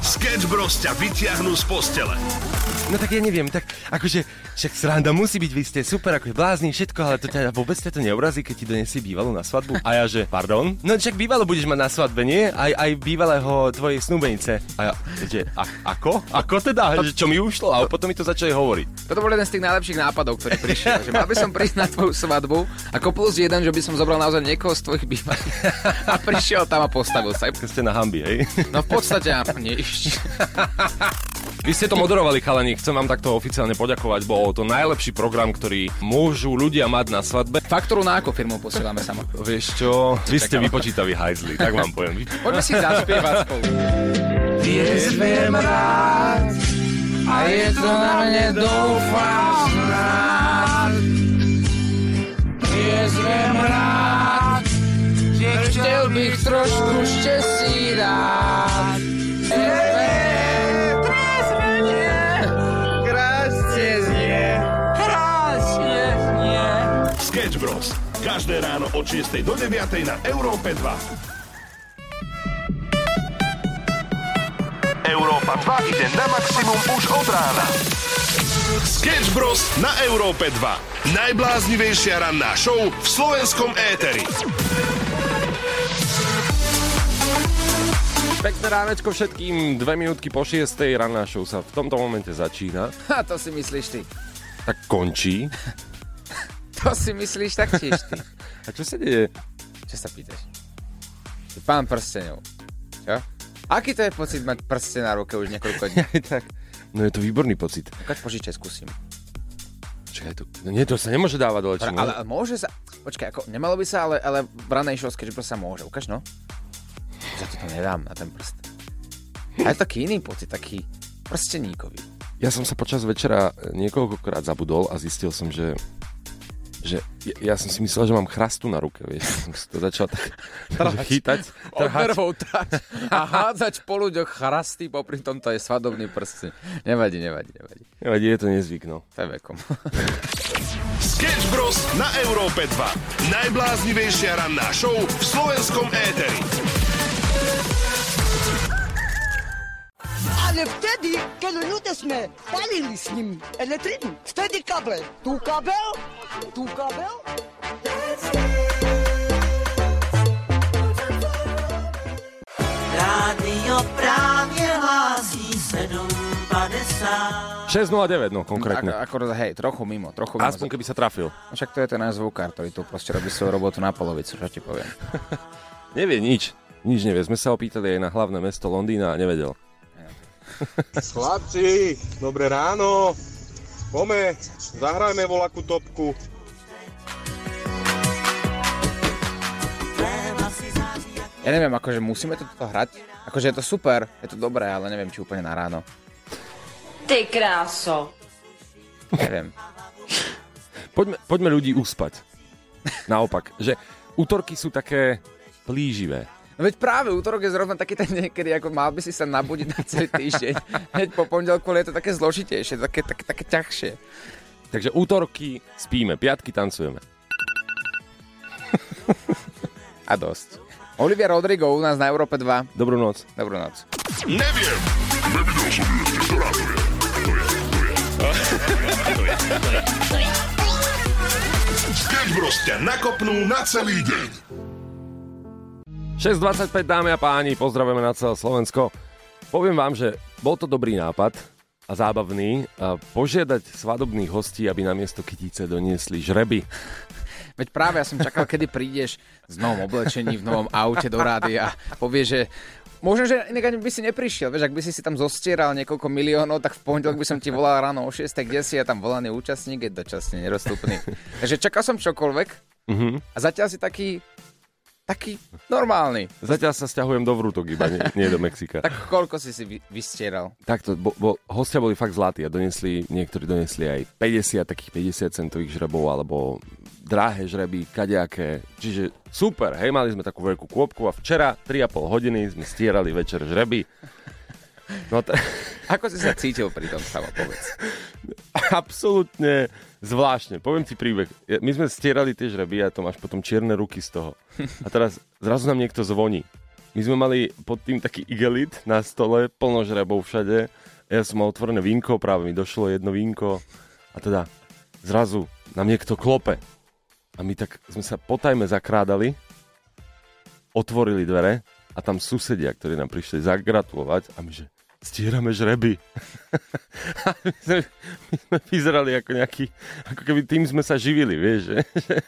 Sketch Bros ťa vyťahnú z postele. No tak ja neviem, tak akože však sranda musí byť, vy ste super, akože blázni, všetko, ale to ťa vôbec ťa to neurazí, keď ti donesie bývalú na svadbu. A ja že, pardon? No však bývalo budeš mať na svadbe, nie? Aj, aj bývalého tvojej snúbenice. A ja, že, a, ako? Ako teda? Že čo mi ušlo? A potom mi to začali hovoriť. Toto bol jeden z tých najlepších nápadov, ktorý prišiel. že mal by som prísť na tvoju svadbu, ako plus jeden, že by som zobral naozaj niekoho z tvojich bývalých. A prišiel tam a postavil sa. Ste na hambi, hej? No v podstate, nie. Vy ste to moderovali, chalani, chcem vám takto oficiálne poďakovať, bol to najlepší program, ktorý môžu ľudia mať na svadbe. Faktúru na ako firmu posielame sama. Vieš čo, vy ste vypočítaví hajzli, tak vám poviem. Poďme si zaspievať spolu. Rád a je to na mne doufám snáď. Viezvem rád, že chtěl bych trošku štěstí Každé ráno od 6 do 9 na Európe 2. Európa 2 ide na maximum už od rána. Sketch Bros. na Európe 2. Najbláznivejšia ranná show v slovenskom éteri. Pekné ránečko všetkým, dve minútky po šiestej, ranná show sa v tomto momente začína. Ha, to si myslíš ty. Tak končí. To si myslíš taktiež ty. A čo sa deje? Čo sa pýtaš? Pán prstenov. Čo? Aký to je pocit mať prste na ruke už niekoľko dní? tak. No je to výborný pocit. Ukaž požičaj, skúsim. Čakaj, to, no nie, to sa nemôže dávať dole. či Ale, môže sa... Počkaj, ako, nemalo by sa, ale, ale v ranej show sketch sa môže. Ukaž, no. Za to to nedám na ten prst. A je taký iný pocit, taký prsteníkový. Ja som sa počas večera niekoľkokrát zabudol a zistil som, že že ja, ja som si myslel, že mám chrastu na ruke, vieš. Som si to začal tak chytať, trhať. Trať a hádzať po ľuďoch chrasty, popri tom to je svadobný prst. Nevadí, nevadí, nevadí. Nevadí, je to nezvyk, no. To je vekom. Sketch Bros. na Európe 2. Najbláznivejšia ranná show v slovenskom éteri. Ale vtedy, keď ľudia sme palili s ním elektrinu, vtedy kabel. Tu kabel, tu kabel. Rádio právě hlásí 750. 6.09, no konkrétne. Ako, ako, hej, trochu mimo, trochu mimo. Aspoň keby sa trafil. No Však to je ten náš zvukár, ktorý tu proste robí svoju robotu na polovicu, čo ti poviem. Nevie nič. Nič nevie. Sme sa opýtali aj na hlavné mesto Londýna a nevedel. Chlapci, dobré ráno. Pome, zahrajme volakú topku. Ja neviem, akože musíme to hrať. Akože je to super, je to dobré, ale neviem, či úplne na ráno. Ty kráso. Neviem. Poďme, poďme ľudí uspať. Naopak, že útorky sú také plíživé. No veď práve útorok je zrovna taký ten niekedy, ako mal by si sa nabudiť na celý týždeň. Hneď po pondelku je to také zložitejšie, také, také, také ťažšie. Takže útorky spíme, piatky tancujeme. A dosť. Olivia Rodrigo u nás na Európe 2. Dobrú noc. Dobrú noc. Neviem. Nevidel som ju ešte. Ktorá to je? To je, to je. To je. Sketch Bros ťa nakopnú na celý deň. 6.25 dámy a páni, pozdravujeme na celé Slovensko. Poviem vám, že bol to dobrý nápad a zábavný a požiadať svadobných hostí, aby na miesto kytice doniesli žreby. Veď práve ja som čakal, kedy prídeš v novom oblečení, v novom aute do rády a povieš, že Možno, že inak ani by si neprišiel, vieš, ak by si si tam zostieral niekoľko miliónov, tak v pondelok by som ti volal ráno o 6, kde si ja tam volaný účastník, je dočasne nerozstupný. Takže čakal som čokoľvek Mhm. a zatiaľ si taký, taký normálny. Zatiaľ sa stiahujem do Vrútok iba, nie, nie do Mexika. Tak koľko si si vy, vystieral? Takto, bo, bo, hostia boli fakt zlatí a donesli, niektorí donesli aj 50 takých 50 centových žrebov alebo drahé žreby, kadejaké. Čiže super, hej, mali sme takú veľkú kôpku a včera 3,5 hodiny sme stierali večer žreby. No t- Ako si sa cítil pri tom, samo povedz. absolútne zvláštne. Poviem ti príbeh. My sme stierali tie žreby a to máš potom čierne ruky z toho. A teraz zrazu nám niekto zvoní. My sme mali pod tým taký igelit na stole, plno žrebov všade. Ja som mal otvorené vínko, práve mi došlo jedno vínko. A teda zrazu nám niekto klope. A my tak sme sa potajme zakrádali, otvorili dvere a tam susedia, ktorí nám prišli zagratulovať a my že stierame žreby. My, sme, my sme vyzerali ako nejaký, ako keby tým sme sa živili, vieš, že?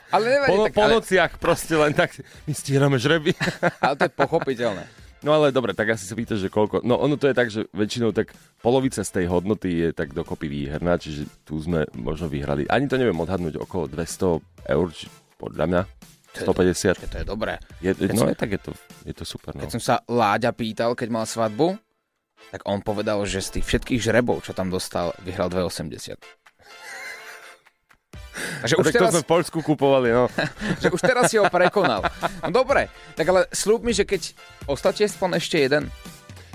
Ale nevadí, Po, tak, po ale, nociach proste len tak, my stierame žreby. ale to je pochopiteľné. No ale dobre, tak asi sa pýtaš, že koľko. No ono to je tak, že väčšinou tak polovica z tej hodnoty je tak dokopy výherná, čiže tu sme možno vyhrali. Ani to neviem odhadnúť okolo 200 eur, či podľa mňa 150. To je dobré. Je, Keď no som- je, tak je to, je to super. No. Keď som sa Láďa pýtal, keď mal svadbu, tak on povedal, že z tých všetkých žrebov, čo tam dostal, vyhral 2,80. Takže už tak to teraz, sme v Poľsku kupovali, no. že už teraz si ho prekonal. No dobre, tak ale slúb mi, že keď ostatí aspoň ešte jeden,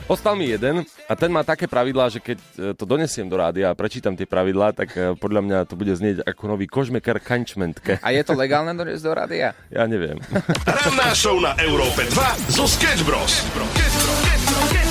Ostal mi jeden a ten má také pravidlá, že keď e, to donesiem do rádia a prečítam tie pravidlá, tak e, podľa mňa to bude znieť ako nový kožmeker kančmentke. a je to legálne doniesť do rádia? Ja neviem. Ranná show na Európe 2 zo Sketch Bros. Maximum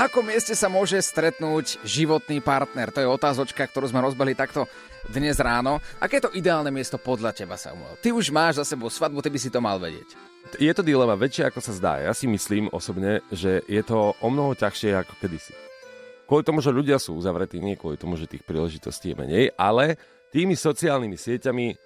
Na akom mieste sa môže stretnúť životný partner? To je otázočka, ktorú sme rozbehli takto dnes ráno. Aké je to ideálne miesto podľa teba, Samuel? Ty už máš za sebou svadbu, ty by si to mal vedieť. Je to dilema väčšia, ako sa zdá. Ja si myslím osobne, že je to o mnoho ťažšie ako kedysi. Kvôli tomu, že ľudia sú uzavretí, nie kvôli tomu, že tých príležitostí je menej, ale tými sociálnymi sieťami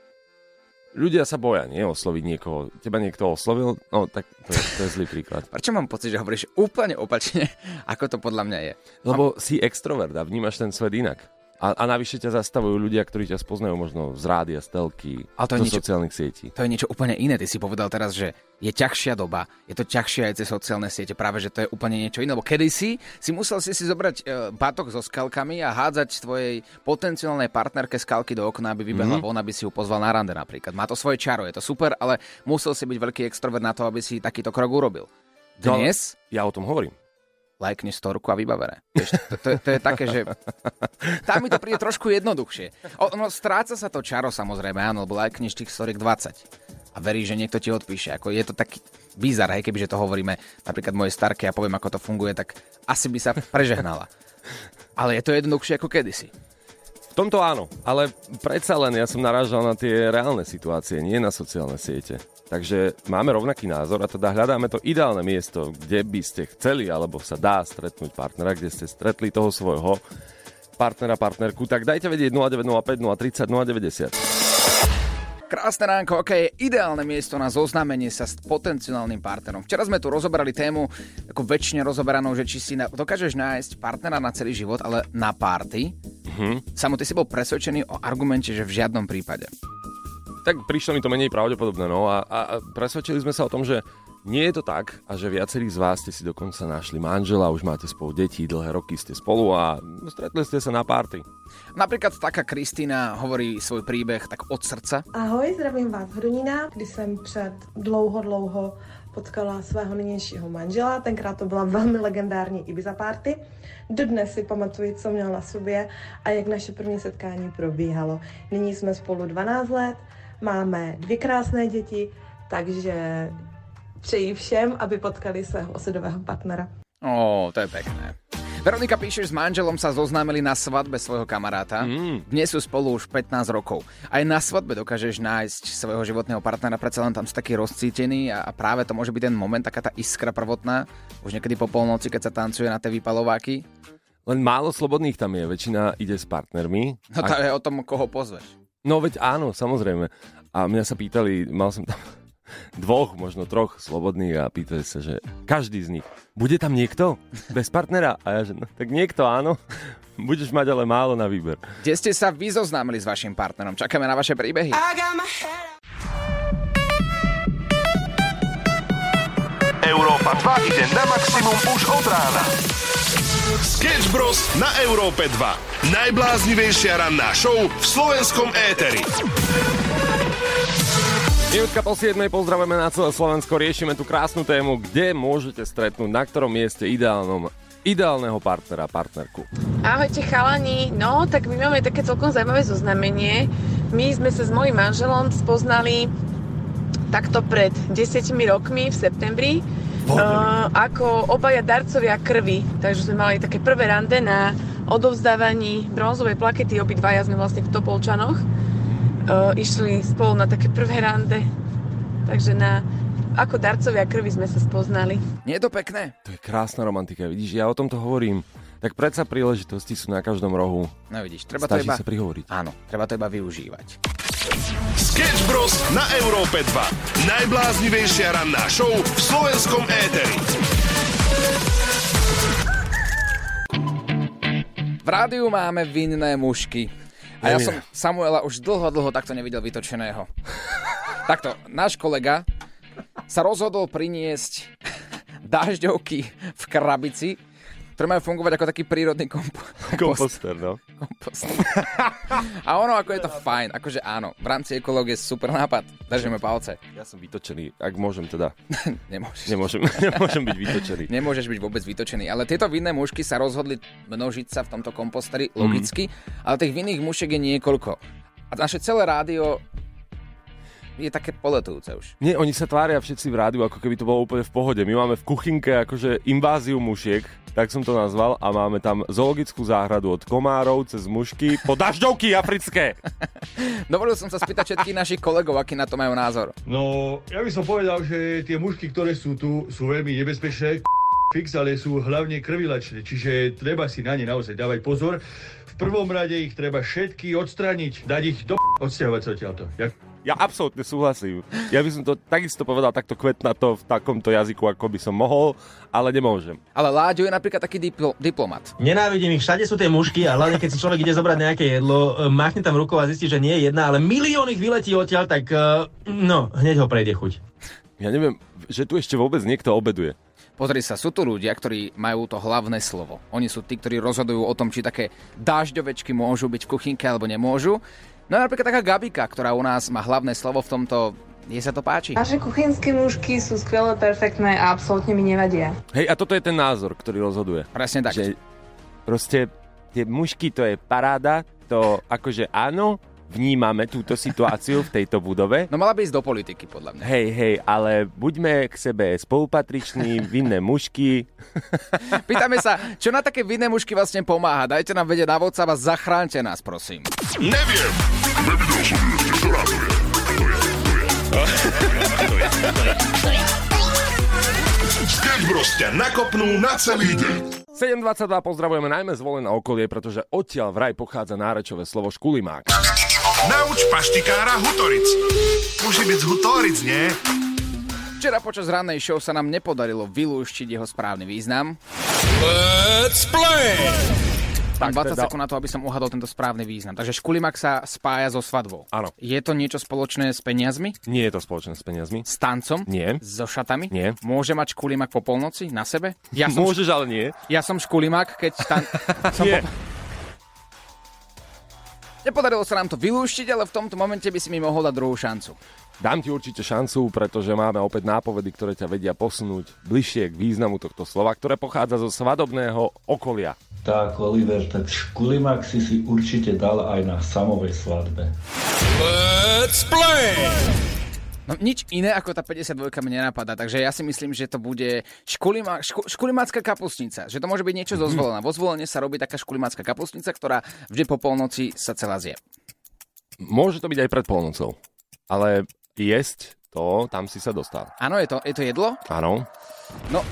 ľudia sa boja, nie? Osloviť niekoho. Teba niekto oslovil? No, tak to je, to je zlý príklad. Prečo mám pocit, že hovoríš úplne opačne, ako to podľa mňa je? Lebo si extrovert a vnímaš ten svet inak. A, a navyše ťa zastavujú ľudia, ktorí ťa spoznajú možno z rádia, z telky, Ale to je zo niečo- sociálnych sietí. To je niečo úplne iné. Ty si povedal teraz, že je ťažšia doba, je to ťažšie aj cez sociálne siete, práve že to je úplne niečo iné. Lebo kedysi si musel si si zobrať e, batok so skalkami a hádzať tvojej potenciálnej partnerke skalky do okna, aby vybehla mm-hmm. von, aby si ju pozval na rande napríklad. Má to svoje čaro, je to super, ale musel si byť veľký extrovert na to, aby si takýto krok urobil. No, Dnes Ja o tom hovorím. Lajkni storku a vybavené. To, to, to je také, že tam mi to príde trošku jednoduchšie. O, no, stráca sa to čaro samozrejme, áno, lebo lajkneš tých storiek 20 a veríš, že niekto ti odpíše. Ako je to taký bizar, hej, kebyže to hovoríme napríklad mojej starke a poviem, ako to funguje, tak asi by sa prežehnala. Ale je to jednoduchšie ako kedysi. V tomto áno, ale predsa len ja som narážal na tie reálne situácie, nie na sociálne siete. Takže máme rovnaký názor a teda hľadáme to ideálne miesto, kde by ste chceli alebo sa dá stretnúť partnera, kde ste stretli toho svojho partnera, partnerku, tak dajte vedieť 0905 030 090. Krásne ránko, aké je ideálne miesto na zoznámenie sa s potenciálnym partnerom. Včera sme tu rozoberali tému, ako väčšine rozoberanú, že či si na, dokážeš nájsť partnera na celý život, ale na párty. Mm-hmm. Samo, ty si bol presvedčený o argumente, že v žiadnom prípade. Tak prišlo mi to menej pravdepodobné, no a, a, a presvedčili sme sa o tom, že nie je to tak a že viacerí z vás ste si dokonca našli manžela, už máte spolu deti, dlhé roky ste spolu a stretli ste sa na párty. Napríklad taká Kristýna hovorí svoj príbeh tak od srdca. Ahoj, zdravím vás z Hronína, kdy jsem před dlouho, dlouho potkala svého nynějšího manžela. Tenkrát to byla velmi legendární Ibiza party. Dodnes si pamatuji, co měl na sobě a jak naše první setkání probíhalo. Nyní jsme spolu 12 let, máme dvě krásné děti, takže přeji všem, aby potkali svého osudového partnera. Ó, to je pekné. Veronika píše, s manželom sa zoznámili na svadbe svojho kamaráta. Mm. Dnes sú spolu už 15 rokov. Aj na svadbe dokážeš nájsť svojho životného partnera, predsa len tam si taký rozcítený a, a práve to môže byť ten moment, taká tá iskra prvotná, už niekedy po polnoci, keď sa tancuje na tie vypalováky. Len málo slobodných tam je, väčšina ide s partnermi. No to je o tom, koho pozveš. No veď áno, samozrejme. A mňa sa pýtali, mal som tam dvoch, možno troch slobodných a pýtali sa, že každý z nich, bude tam niekto bez partnera? A ja, že no, tak niekto áno, budeš mať ale málo na výber. Kde ste sa vy zoznámili s vašim partnerom? Čakáme na vaše príbehy. Európa 2 ide na maximum už od rána. Sketch Bros. na Európe 2. Najbláznivejšia ranná show v slovenskom éteri. Minútka po 7. pozdravujeme na celé Slovensko, riešime tú krásnu tému, kde môžete stretnúť, na ktorom mieste ideálnom, ideálneho partnera, partnerku. Ahojte chalani, no tak my máme také celkom zaujímavé zoznamenie. My sme sa s mojím manželom spoznali takto pred 10 rokmi v septembri. Uh, ako obaja darcovia krvi. Takže sme mali také prvé rande na odovzdávaní bronzovej plakety. Obidvaja sme vlastne v Topolčanoch. Uh, išli spolu na také prvé rande. Takže na, ako darcovia krvi sme sa spoznali. Nie je to pekné? To je krásna romantika, vidíš, ja o tomto hovorím. Tak predsa príležitosti sú na každom rohu. No vidíš, treba to Stačí iba... sa prihovoriť. Áno, treba to iba využívať. Sketch Bros. na Európe 2. Najbláznivejšia ranná show v slovenskom éteri. V rádiu máme vinné mušky. A ja som Samuela už dlho, dlho takto nevidel vytočeného. takto, náš kolega sa rozhodol priniesť dažďovky v krabici, ktoré majú fungovať ako taký prírodný kompo- kompost. Komposter, no. kompost. A ono, ako je to fajn, akože áno, v rámci ekológie super nápad, držíme palce. Ja som vytočený, ak môžem teda. Nemôžeš. Nemôžem, nemôžem byť vytočený. Nemôžeš byť vôbec vytočený. Ale tieto vinné mušky sa rozhodli množiť sa v tomto komposteri, logicky, ale tých vinných mušiek je niekoľko. A naše celé rádio je také poletujúce už. Nie, oni sa tvária všetci v rádiu, ako keby to bolo úplne v pohode. My máme v kuchynke akože inváziu mušiek, tak som to nazval, a máme tam zoologickú záhradu od komárov cez mušky po dažďovky africké. Dovolil som sa spýtať všetkých našich kolegov, aký na to majú názor. No, ja by som povedal, že tie mužky, ktoré sú tu, sú veľmi nebezpečné, fix, ale sú hlavne krvilačné, čiže treba si na ne naozaj dávať pozor. V prvom rade ich treba všetky odstrániť, dať ich do odsťahovať sa odtiaľto. Jak- Ja absolútne súhlasím. Ja by som to takisto povedal takto kvetnato v takomto jazyku, ako by som mohol, ale nemôžem. Ale Láďo je napríklad taký diplo- diplomat. Nenávidím ich, všade sú tie mušky a hlavne keď si človek ide zobrať nejaké jedlo, e, máchne tam rukou a zistí, že nie je jedna, ale milión ich vyletí odtiaľ, tak e, no, hneď ho prejde chuť. Ja neviem, že tu ešte vôbec niekto obeduje. Pozri sa, sú tu ľudia, ktorí majú to hlavné slovo. Oni sú tí, ktorí rozhodujú o tom, či také dážďovečky môžu byť v kuchynke alebo nemôžu. No a napríklad taká Gabika, ktorá u nás má hlavné slovo v tomto, jej sa to páči. Naše kuchynské mužky sú skvelé, perfektné a absolútne mi nevadia. Hej, a toto je ten názor, ktorý rozhoduje. Presne tak. Že proste tie mušky, to je paráda, to akože áno, vnímame túto situáciu v tejto budove. No mala by ísť do politiky, podľa mňa. Hej, hej, ale buďme k sebe spolupatriční, vinné mušky. Pýtame sa, čo na také vinné mužky vlastne pomáha? Dajte nám vedieť na WhatsApp a zachránte nás, prosím. Neviem. Nevidel som ešte. Ktorá to je? To je, to je. To je, to je, to je. Sketch Bros. ťa nakopnú na celý deň. 7.22 pozdravujeme najmä zvolené okolie, pretože odtiaľ vraj pochádza nárečové slovo škulimák. Nauč paštikára Hutoric. Môže byť z Hutoric, nie? Včera počas rannej show sa nám nepodarilo vylúštiť jeho správny význam. Let's play! Mám Tak 20 teda- sekúnd na to, aby som uhadol tento správny význam. Takže škulimak sa spája so svadbou. Áno. Je to niečo spoločné s peniazmi? Nie je to spoločné s peniazmi. S tancom? Nie. So šatami? Nie. Môže mať škulimak po polnoci na sebe? Ja som, Môžeš, ale nie. ja som škulimak, keď tan... som Nie. po... Nepodarilo sa nám to vylúštiť, ale v tomto momente by si mi mohol dať druhú šancu. Dám ti určite šancu, pretože máme opäť nápovedy, ktoré ťa vedia posunúť bližšie k významu tohto slova, ktoré pochádza zo svadobného okolia. Tak, Oliver, tak škulimak si si určite dal aj na samovej svadbe. Let's play! No nič iné ako tá 52 mi nenapadá, takže ja si myslím, že to bude škulima, šku, škulimácka kapustnica. Že to môže byť niečo zo zvolena. Vo zvolenie sa robí taká škulimácka kapustnica, ktorá vždy po polnoci sa celá zje. Môže to byť aj pred polnocou, ale jesť to, tam si sa dostal. Áno, je to, je to jedlo? Áno. No.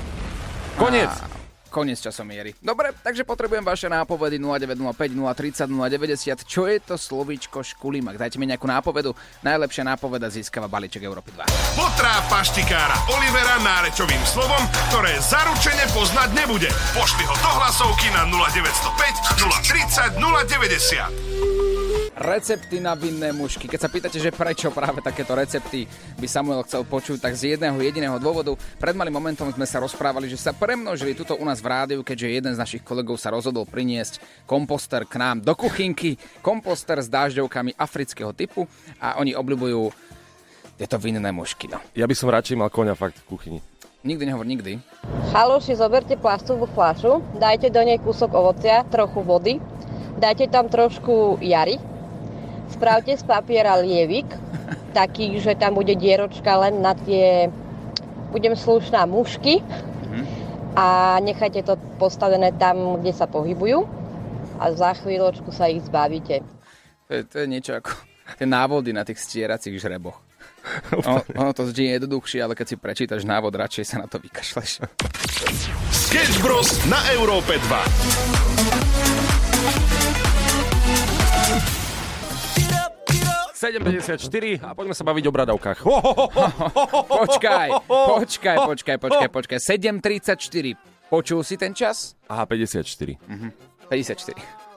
Koniec. A, koniec časomiery. Dobre, takže potrebujem vaše nápovedy 0905 030 090. Čo je to slovíčko škulimak? Dajte mi nejakú nápovedu. Najlepšia nápoveda získava balíček Európy 2. Potrá paštikára Olivera nárečovým slovom, ktoré zaručene poznať nebude. Pošli ho do hlasovky na 0905 030 090. Recepty na vinné mušky. Keď sa pýtate, že prečo práve takéto recepty by Samuel chcel počuť, tak z jedného jediného dôvodu. Pred malým momentom sme sa rozprávali, že sa premnožili tuto u nás v rádiu, keďže jeden z našich kolegov sa rozhodol priniesť komposter k nám do kuchynky. Komposter s dážďovkami afrického typu a oni obľúbujú tieto vinné mušky, no. Ja by som radšej mal koňa fakt v kuchyni. Nikdy nehovor nikdy. Haluši, zoberte plastovú fľašu, dajte do nej kúsok ovocia, trochu vody, dajte tam trošku jary, spravte z papiera lievik, taký, že tam bude dieročka len na tie, budem slušná, mušky a nechajte to postavené tam, kde sa pohybujú a za chvíľočku sa ich zbavíte. To je, to je niečo ako tie návody na tých stieracích žreboch. Ono, ono to znie jednoduchšie, ale keď si prečítaš návod, radšej sa na to vykašleš. Sketch Bros. na Európe 2. 7.54 a poďme sa baviť o bradavkách. Počkaj, počkaj, počkaj, počkaj, počkaj. 7.34. Počul si ten čas? Aha, 54. Mhm. 54.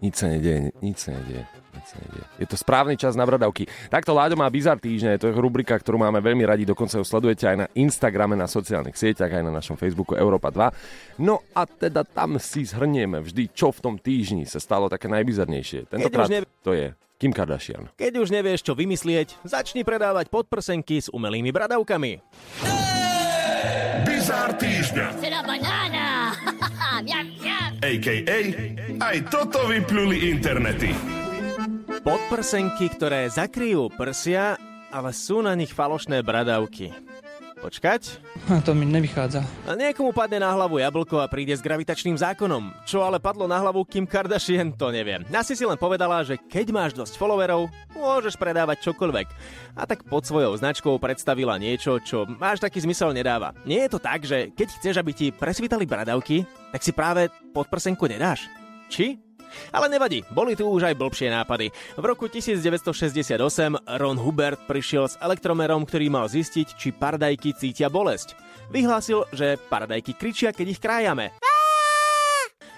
Nič sa nedieje, nič sa nedieje. Nič sa nedieje. Je to správny čas na bradavky. Takto Láďo má Bizar týždňa, to je rubrika, ktorú máme veľmi radi, dokonca ju sledujete aj na Instagrame, na sociálnych sieťach, aj na našom Facebooku Európa 2. No a teda tam si zhrnieme vždy, čo v tom týždni sa stalo také najbizarnejšie. Tentokrát to je Kim Kardashian. Keď už nevieš, čo vymyslieť, začni predávať podprsenky s umelými bradavkami. Bizár týždňa. Miam. A.k.a. Aj toto vypluli internety. Podprsenky, ktoré zakryjú prsia, ale sú na nich falošné bradavky. Počkať? To mi nevychádza. A niekomu padne na hlavu jablko a príde s gravitačným zákonom. Čo ale padlo na hlavu Kim Kardashian, to neviem. Asi si len povedala, že keď máš dosť followerov, môžeš predávať čokoľvek. A tak pod svojou značkou predstavila niečo, čo máš taký zmysel nedáva. Nie je to tak, že keď chceš, aby ti presvítali bradavky, tak si práve podprsenku nedáš. Či? Ale nevadí, boli tu už aj blbšie nápady. V roku 1968 Ron Hubert prišiel s elektromerom, ktorý mal zistiť, či paradajky cítia bolesť. Vyhlásil, že paradajky kričia, keď ich krájame.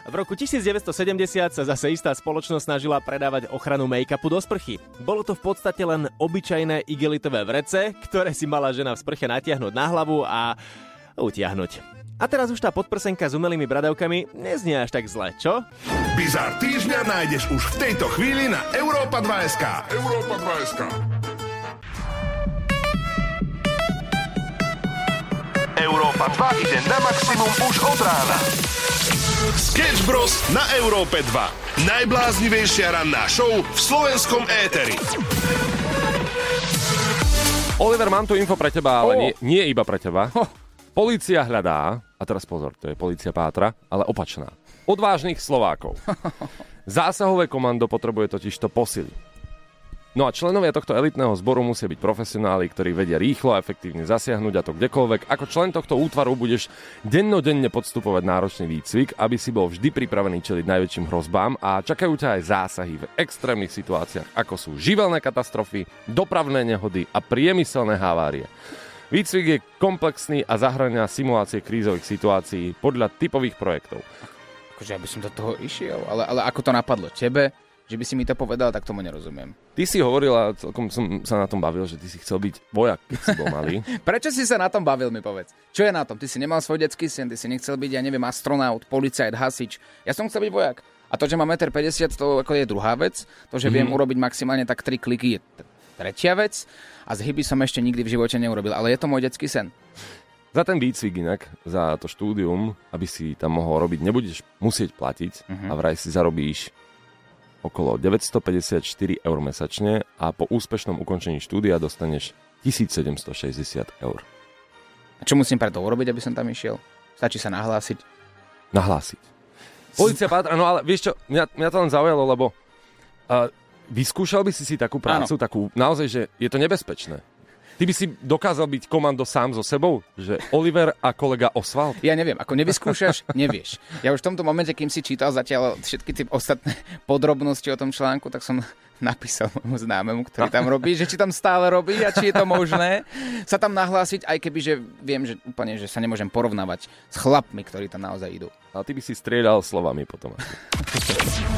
V roku 1970 sa zase istá spoločnosť snažila predávať ochranu make-upu do sprchy. Bolo to v podstate len obyčajné igelitové vrece, ktoré si mala žena v sprche natiahnuť na hlavu a utiahnuť. A teraz už tá podprsenka s umelými bradavkami neznie až tak zle, čo? Bizár týždňa nájdeš už v tejto chvíli na Európa 2.sk. Európa 2.sk. Európa 2 ide na maximum už od rána. Sketch Bros. na Európe 2. Najbláznivejšia ranná show v slovenskom éteri. Oliver, mám tu info pre teba, ale Oh. nie, nie iba pre teba. Polícia hľadá, a teraz pozor, to je polícia pátra, ale opačná. Odvážnych Slovákov. Zásahové komando potrebuje totiž to posily. No a členovia tohto elitného zboru musia byť profesionáli, ktorí vedia rýchlo a efektívne zasiahnuť a to kdekoľvek. Ako člen tohto útvaru budeš dennodenne podstupovať náročný výcvik, aby si bol vždy pripravený čeliť najväčším hrozbám a čakajú ťa aj zásahy v extrémnych situáciách, ako sú živelné katastrofy, dopravné nehody a priemyselné havárie. Výcvik je komplexný a zahrania simulácie krízových situácií podľa typových projektov. Akože ja by som do toho išiel, ale, ale ako to napadlo tebe, že by si mi to povedal, tak tomu nerozumiem. Ty si hovoril a celkom som sa na tom bavil, že ty si chcel byť vojak, keď si bol malý. Prečo si sa na tom bavil, mi povedz? Čo je na tom? Ty si nemal svoj detský sen, ty si nechcel byť, ja neviem, astronaut, policajt, hasič. Ja som chcel byť vojak. A to, že mám 1,50 m, to ako je druhá vec. To, že viem Mhm. urobiť maximálne tak 3 kliky, je tretia vec. A zhyby som ešte nikdy v živote neurobil, ale je to môj detský sen. Za ten výcvik inak, za to štúdium, aby si tam mohol robiť, nebudeš musieť platiť Mhm. a vraj si zarobíš okolo 954 eur mesačne a po úspešnom ukončení štúdia dostaneš 1760 eur. A čo musím preto urobiť, aby som tam išiel? Stačí sa nahlásiť. Nahlásiť. Polícia pátra, no ale vieš čo, mňa, mňa to len zaujalo, lebo uh, vyskúšal by si si takú prácu, takú naozaj, že je to nebezpečné. Ty by si dokázal byť komando sám so sebou? Že Oliver a kolega Oswald? Ja neviem, ako nevyskúšaš, nevieš. Ja už v tomto momente, kým si čítal zatiaľ všetky tie ostatné podrobnosti o tom článku, tak som napísal môjmu známemu, ktorý tam robí, že či tam stále robí a či je to možné sa tam nahlásiť, aj keby, že viem, že úplne, že sa nemôžem porovnávať s chlapmi, ktorí tam naozaj idú. A ty by si striedal slovami potom.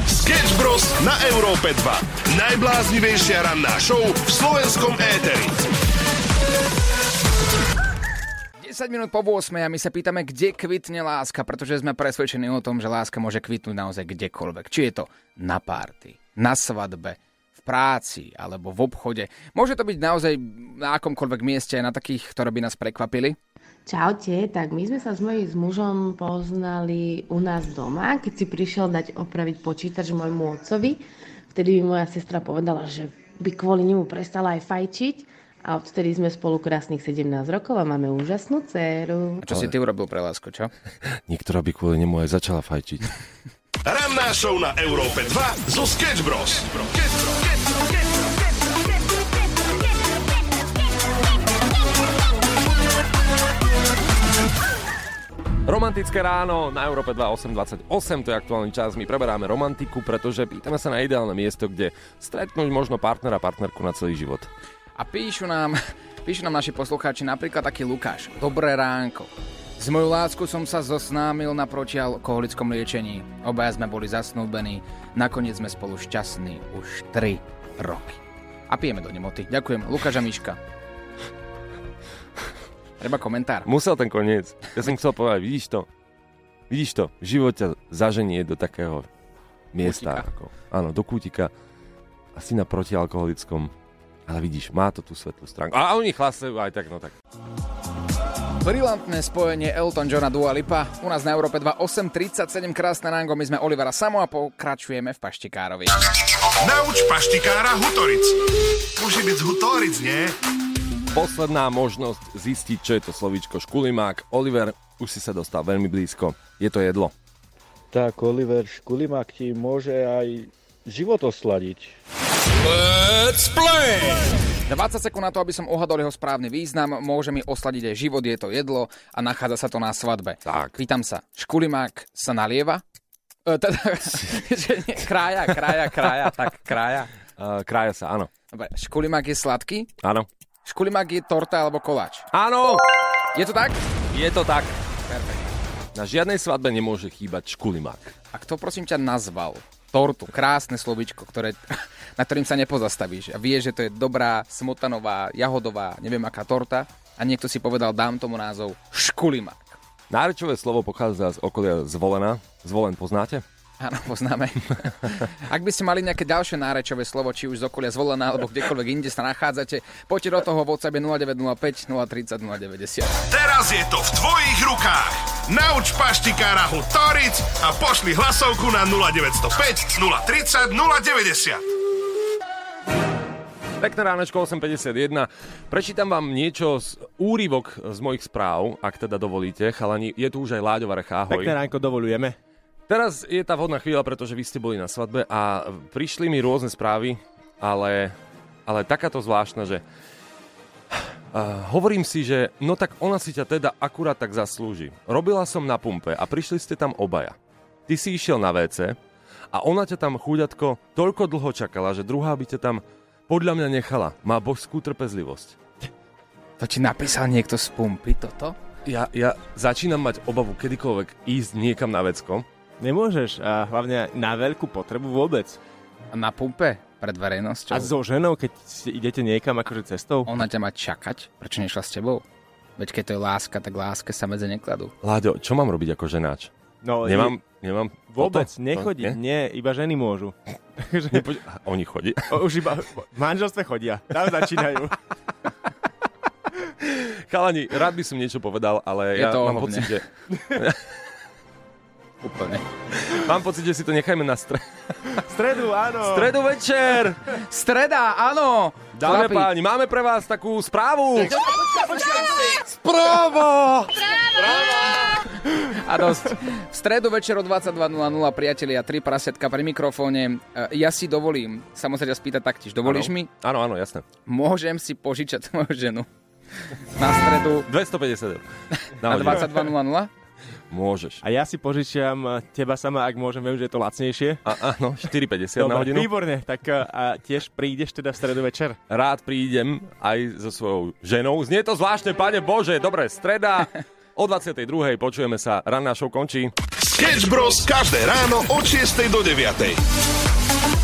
Sketch Bros. na Európe 2. Najbláznivejšia ranná show v slovenskom éteri. 10 minút po 8 a my sa pýtame, kde kvitne láska, pretože sme presvedčení o tom, že láska môže kvitnúť naozaj kdekoľvek. Či je to na párty, na svadbe, práci alebo v obchode. Môže to byť naozaj na akomkoľvek mieste, aj na takých, ktoré by nás prekvapili. Čaute, tak my sme sa s mojím s mužom poznali u nás doma, keď si prišiel dať opraviť počítač môjmu otcovi. Vtedy mi moja sestra povedala, že by kvôli nemu prestala aj fajčiť a odtedy sme spolu krásnych 17 rokov a máme úžasnú dceru. A čo si ty urobil pre lásku, čo? Niektorá by kvôli nemu aj začala fajčiť. Ranná show na Európe 2 zo Sketch Bros. Romantické ráno na Európe 2 828, to je aktuálny čas, my preberáme romantiku, pretože pýtame sa na ideálne miesto, kde stretnúť možno partnera, partnerku na celý život. A píšu nám, píšu nám naši poslucháči napríklad taký Lukáš. Dobré ránko. S mojou láskou som sa zosnámil na protialkoholickom liečení. Obaja sme boli zasnúbení. Nakoniec sme spolu šťastní už 3 roky. A pijeme do nemoty. Ďakujem. Lukáš a Miška. Treba komentár. Musel ten koniec. Ja som chcel povedať, vidíš to? Vidíš to? Život ťa zaženie do takého miesta. Kútika. Ako, áno, do kútika. Asi na protialkoholickom. Ale vidíš, má to tú svetlú stránku. A oni chlastajú aj tak, no tak. Brilantné spojenie Elton Johna Dua Lipa. U nás na Európe 2 8.37 krásne ránko. My sme Olivera Samo a pokračujeme v Paštikárovi. Nauč paštikára Hutoric. Môže byť z Hutoric, nie? Posledná možnosť zistiť, čo je to slovíčko škulimák. Oliver, už si sa dostal veľmi blízko. Je to jedlo. Tak, Oliver Škulimák ti môže aj život osladiť. Let's play! 20 sekúnd na to, aby som ohadol jeho správny význam, môže mi osladiť aj život, je to jedlo a nachádza sa to na svadbe. Tak. Pýtam sa, škulimák sa nalieva? E, teda, že nie, krája, krája, krája, tak krája. Uh, krája sa, áno. Dobre, škulimák je sladký? Áno. Škulimák je torta alebo koláč? Áno! Je to tak? Je to tak. Perfekt. Na žiadnej svadbe nemôže chýbať škulimák. A kto prosím ťa nazval tortu? Krásne slovičko, ktoré, na ktorým sa nepozastavíš. A vieš, že to je dobrá, smotanová, jahodová, neviem aká torta. A niekto si povedal, dám tomu názov škulimák. Nárečové slovo pochádza z okolia Zvolena. Zvolen poznáte? Áno, poznáme. Ak by ste mali nejaké ďalšie nárečové slovo, či už z okolia zvolená, alebo kdekoľvek inde sa nachádzate, poďte do toho v WhatsApp 0905 030 090. Teraz je to v tvojich rukách. Nauč paštikára Hutoric a pošli hlasovku na 0905 030 090. Pekné ránečko 8.51. Prečítam vám niečo z úryvok z mojich správ, ak teda dovolíte. Chalani, je tu už aj Láďova Recha, ahoj. Pekné ránko dovolujeme. Teraz je tá vhodná chvíľa, pretože vy ste boli na svadbe a prišli mi rôzne správy, ale, ale takáto zvláštna, že uh, hovorím si, že no tak ona si ťa teda akurát tak zaslúži. Robila som na pumpe a prišli ste tam obaja. Ty si išiel na WC a ona ťa tam chúďatko toľko dlho čakala, že druhá by ťa tam podľa mňa nechala. Má božskú trpezlivosť. To ti napísal niekto z pumpy toto? Ja, ja začínam mať obavu kedykoľvek ísť niekam na vecko. Nemôžeš a hlavne na veľkú potrebu vôbec. A na pumpe? Pred verejnosťou? A so ženou, keď idete niekam akože cestou? Ona ťa má čakať? Prečo nešla s tebou? Veď keď to je láska, tak láske sa medze nekladú. Láďo, čo mám robiť ako ženáč? No, Nemám, nemám... Vôbec, toto? nechodí. To, nie? iba ženy môžu. Nepoď... Oni chodí. Už iba v manželstve chodia. Tam začínajú. Chalani, rád by som niečo povedal, ale Je ja to mám pocit, že... Úplne. Mám pocit, že si to nechajme na stre... Stredu, áno. stredu večer. Streda, áno! Dáme páni, máme pre vás takú správu. Správa! A dosť. V stredu večer o 22.00, priatelia, tri prasiatka pri mikrofóne. E, Ja si dovolím, sa musím ťa spýtať taktiež. Dovolíš Áno. mi? Áno, áno, jasné. Môžem si požičať tvoju ženu na stredu 250 eur. na hodinu. 22.00? Môžeš. A ja si požičiam eh, teba sama, ak môžem, viem, že je to lacnejšie. A, áno, 4,50 na hodinu. výborne. Tak eh, a tiež prídeš teda v stredu večer? Rád prídem aj so svojou ženou. Znie to zvláštne, pane Bože. Dobre, streda. O 22. počujeme sa. Ranná show končí. Sketch Bros. každé ráno od 6 do 9.